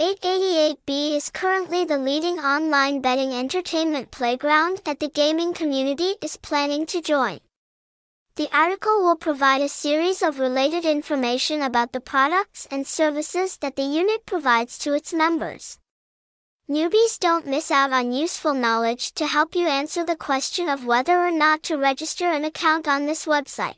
888B is currently the leading online betting entertainment playground that the gaming community is planning to join. The article will provide a series of related information about the products and services that the unit provides to its members. Newbies don't miss out on useful knowledge to help you answer the question of whether or not to register an account on this website.